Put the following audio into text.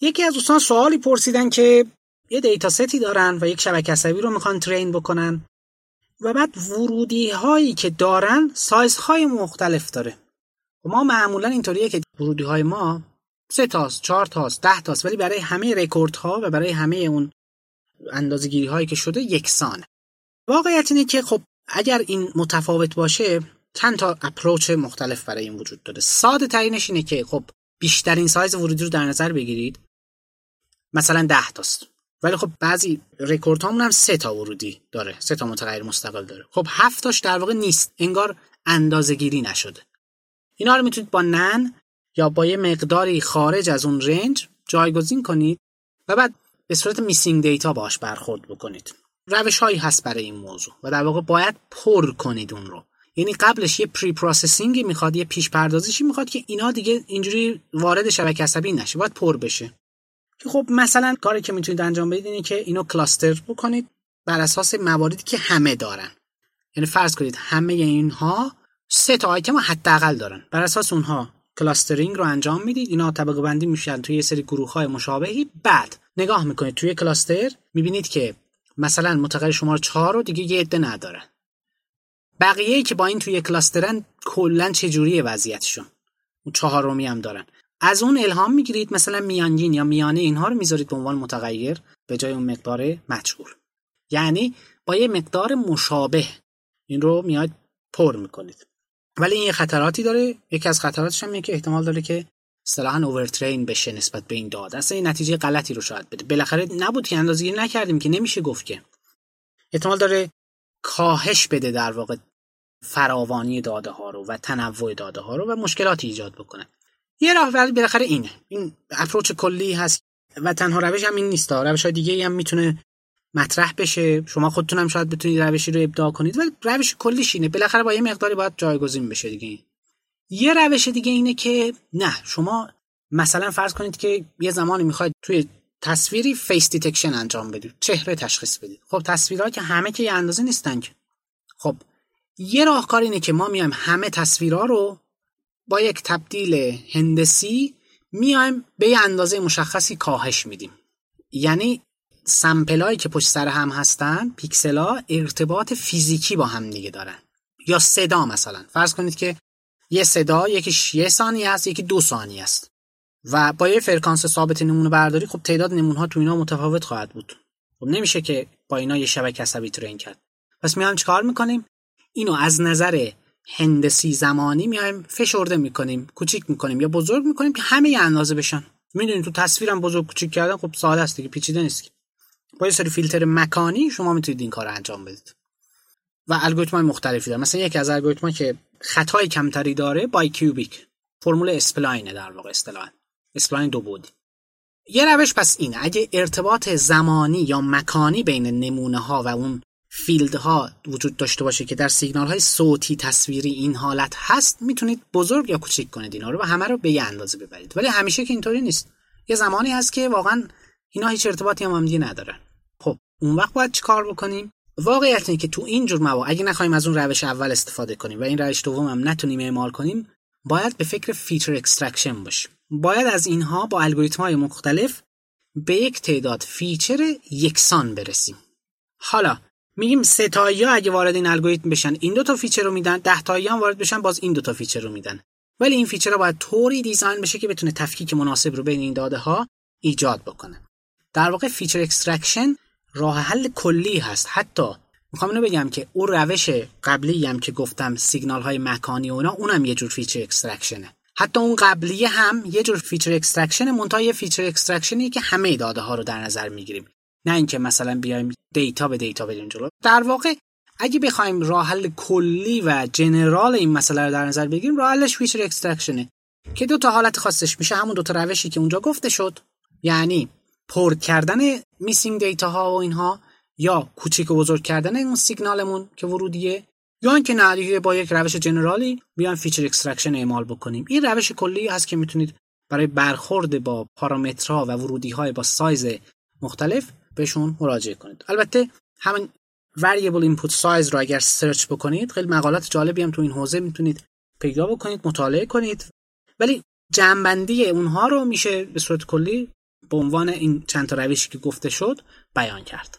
یکی از دوستان سوالی پرسیدن که یه data set ی دارن و یک شبکه عصبی رو می‌خوان train بکنن و بعد ورودی هایی که دارن سایز های مختلف داره. و ما معمولا اینطوریه که ورودی های ما سه تاست چهار تاست ده تاست ولی برای همه رکورد ها و برای همه اون اندازگیری هایی که شده یکسانه. واقعیت اینه که خب اگر این متفاوت باشه چند تا approach مختلف برای این وجود داره. ساده ترینش اینه که خب بیشترین سایز ورودی رو در نظر بگیرید. مثلا ده تاست. ولی خب بعضی رکورد هامون هم سه تا ورودی داره. سه تا متغیر مستقل داره. خب هفتاش در واقع نیست. انگار اندازه گیری نشده. اینا رو می‌تونید با NaN یا با یه مقداری خارج از اون range جایگزین کنید و بعد به صورت missing data باش برخورد بکنید. روش هایی هست برای این موضوع و در واقع باید پر کنید اون رو. یعنی قبلش یه preprocessing ی می‌خواد یه پیش پردازشی می‌خواد که اینا دیگه اینجوری وارد شبکه عصبی نشه. باید پر بشه. که خب مثلا کاری که می‌تونید انجام بدید اینه که اینو cluster بکنید بر اساس مواردی که همه دارن. یعنی فرض کنید همه اینها سه تا آیتم حداقل دارن. بر اساس اونها clustering رو انجام می‌دید. اینا طبقه بندی میشن توی یه سری گروه های مشابهی. بعد نگاه می‌کنید توی cluster می‌بینید که مثلا متغیر شماره 4 رو دیگه یه عده نداره بقیه که با این توی کلاسترن کلا چجوریه وضعیتشون؟ اون چهارمی هم دارن. از اون الهام می‌گیرید مثلا میانگین یا میانه اینها رو می‌ذارید به عنوان متغیر به جای اون مقدار مجهول. یعنی با یه مقدار مشابه این رو میاد پر می‌کنید. ولی این یه خطراتی داره. یکی از خطراتش هم که احتمال داره که اصطلاحا اوورترین بشه نسبت به این داده. اصلا این نتیجه غلطی رو شاید بده. بالاخره نبود که اندازه‌گیری نکردیم که نمیشه گفت که. احتمال داره کاهش بده در واقع فراوانی داده ها رو و تنوع داده ها رو و مشکلاتی ایجاد بکنه. یه راه ولی بالاخره اینه. این اپروچ کلی هست و تنها روش هم این نیست. روش های دیگه هم می‌تونه مطرح بشه. شما خودتون هم شاید بتونید روشی رو ابداع کنید. ولی روش کلیش اینه. بالاخره با یه مقداری باید جایگزین بشه دیگه. یه روش دیگه اینه که نه شما مثلا فرض کنید که یه زمانی می‌خواید توی تصویری face detection انجام بدید. چهره تشخیص بدید. خب تصویرها که همه که یه اندازه نیستن که. خب یه راهکار اینه که ما میایم همه تصویرها رو با یک تبدیل هندسی میایم به یه اندازه مشخصی کاهش میدیم. یعنی sample ایی که پشت سر هم هستن پیکسلا ارتباط فیزیکی با هم دیگه دارن. یا صدا مثلا. فرض کنید که یه صدا یکیش یه ثانیه است یکی دو ثانیه است. و با یه فرکانس ثابت نمونه برداری خب تعداد نمونه ها تو اینا متفاوت خواهد بود. خب نمیشه که با اینا یه شبکه عصبی ترین کرد. پس میایم چیکار می‌کنیم؟ اینو از نظر هندسی زمانی میایم فشرده می‌کنیم کوچیک می‌کنیم یا بزرگ می‌کنیم که همه اندازه بشن. می‌دونید تو تصویرم بزرگ کوچیک کردن خب ساده است دیگه پیچیده نیست با یه سری فیلتر مکانی شما می‌تونید این کار رو انجام بدید. و الگوریتم های مختلفی داره. مثلا یکی از الگوریتم که خطای کمتری داره bicubic فرمول spline ه در واقع اصطلاحا spline دو بعدی یه روش پس اینه. اگه ارتباط زمانی یا مکانی بین نمونه ها و اون field ها وجود داشته باشه که در سیگنال های صوتی تصویری این حالت هست می‌تونید بزرگ یا کوچیک کنید اینا رو و همه رو به یه اندازه ببرید. ولی همیشه که اینطوری نیست. یه زمانی هست که واقعا اینا هیچ ارتباطی هم، هم ندارن. خب اون وقت باید چیکار بکنیم؟ واقعیت اینه که تو این جور مواقع اگه نخوایم از اون روش اول استفاده کنیم و این روش دوم هم نتونیم اعمال کنیم باید به فکر feature extraction باشیم. باید از اینها با الگوریتم های مختلف به یک تعداد feature یکسان برسیم. حالا میگیم سه تایی ها اگه وارد این الگوریتم بشن این دو تا feature رو میدن ده تایی هم وارد بشن باز این دو تا feature رو میدن. ولی این feature باید طوری design بشه که بتونه تفکیک مناسب رو بین این داده ها ایجاد بکنه. در واقع feature extraction راه حل کلی هست. حتی می‌خوام اینو بگم که اون روش قبلی هم که گفتم سیگنال های مکانی و اونا اونم یه جور feature extraction ه. حتی اون قبلی هم یه جور feature extraction منتها یه feature extraction ی که همه داده ها رو در نظر می‌گیریم. نه اینکه مثلا بیایم data به data بریم جلو. در واقع اگه بخوایم راه حل کلی و general این مسئله رو در نظر بگیریم راه حلش feature extraction ه که دو تا حالت خاصش میشه. همون دو تا روشی که اونجا گفته شد. یعنی پر کردن missing data ها و اینها یا کوچیک و بزرگ کردن اون سیگنالمون که ورودیه یا اینکه نه با یک روش general ی بیان feature extraction اعمال بکنیم. این روش کلی هست که می‌تونید برای برخورد با پارامترها و ورودی های با سایز مختلف بهشون مراجعه کنید. البته همین variable input size رو اگر search بکنید خیلی مقالات جالبی هم تو این حوزه می‌تونید پیدا بکنید مطالعه کنید. ولی جنبندی اونها رو میشه به صورت کلی به عنوان این چند تا روشی که گفته شد بیان کرد.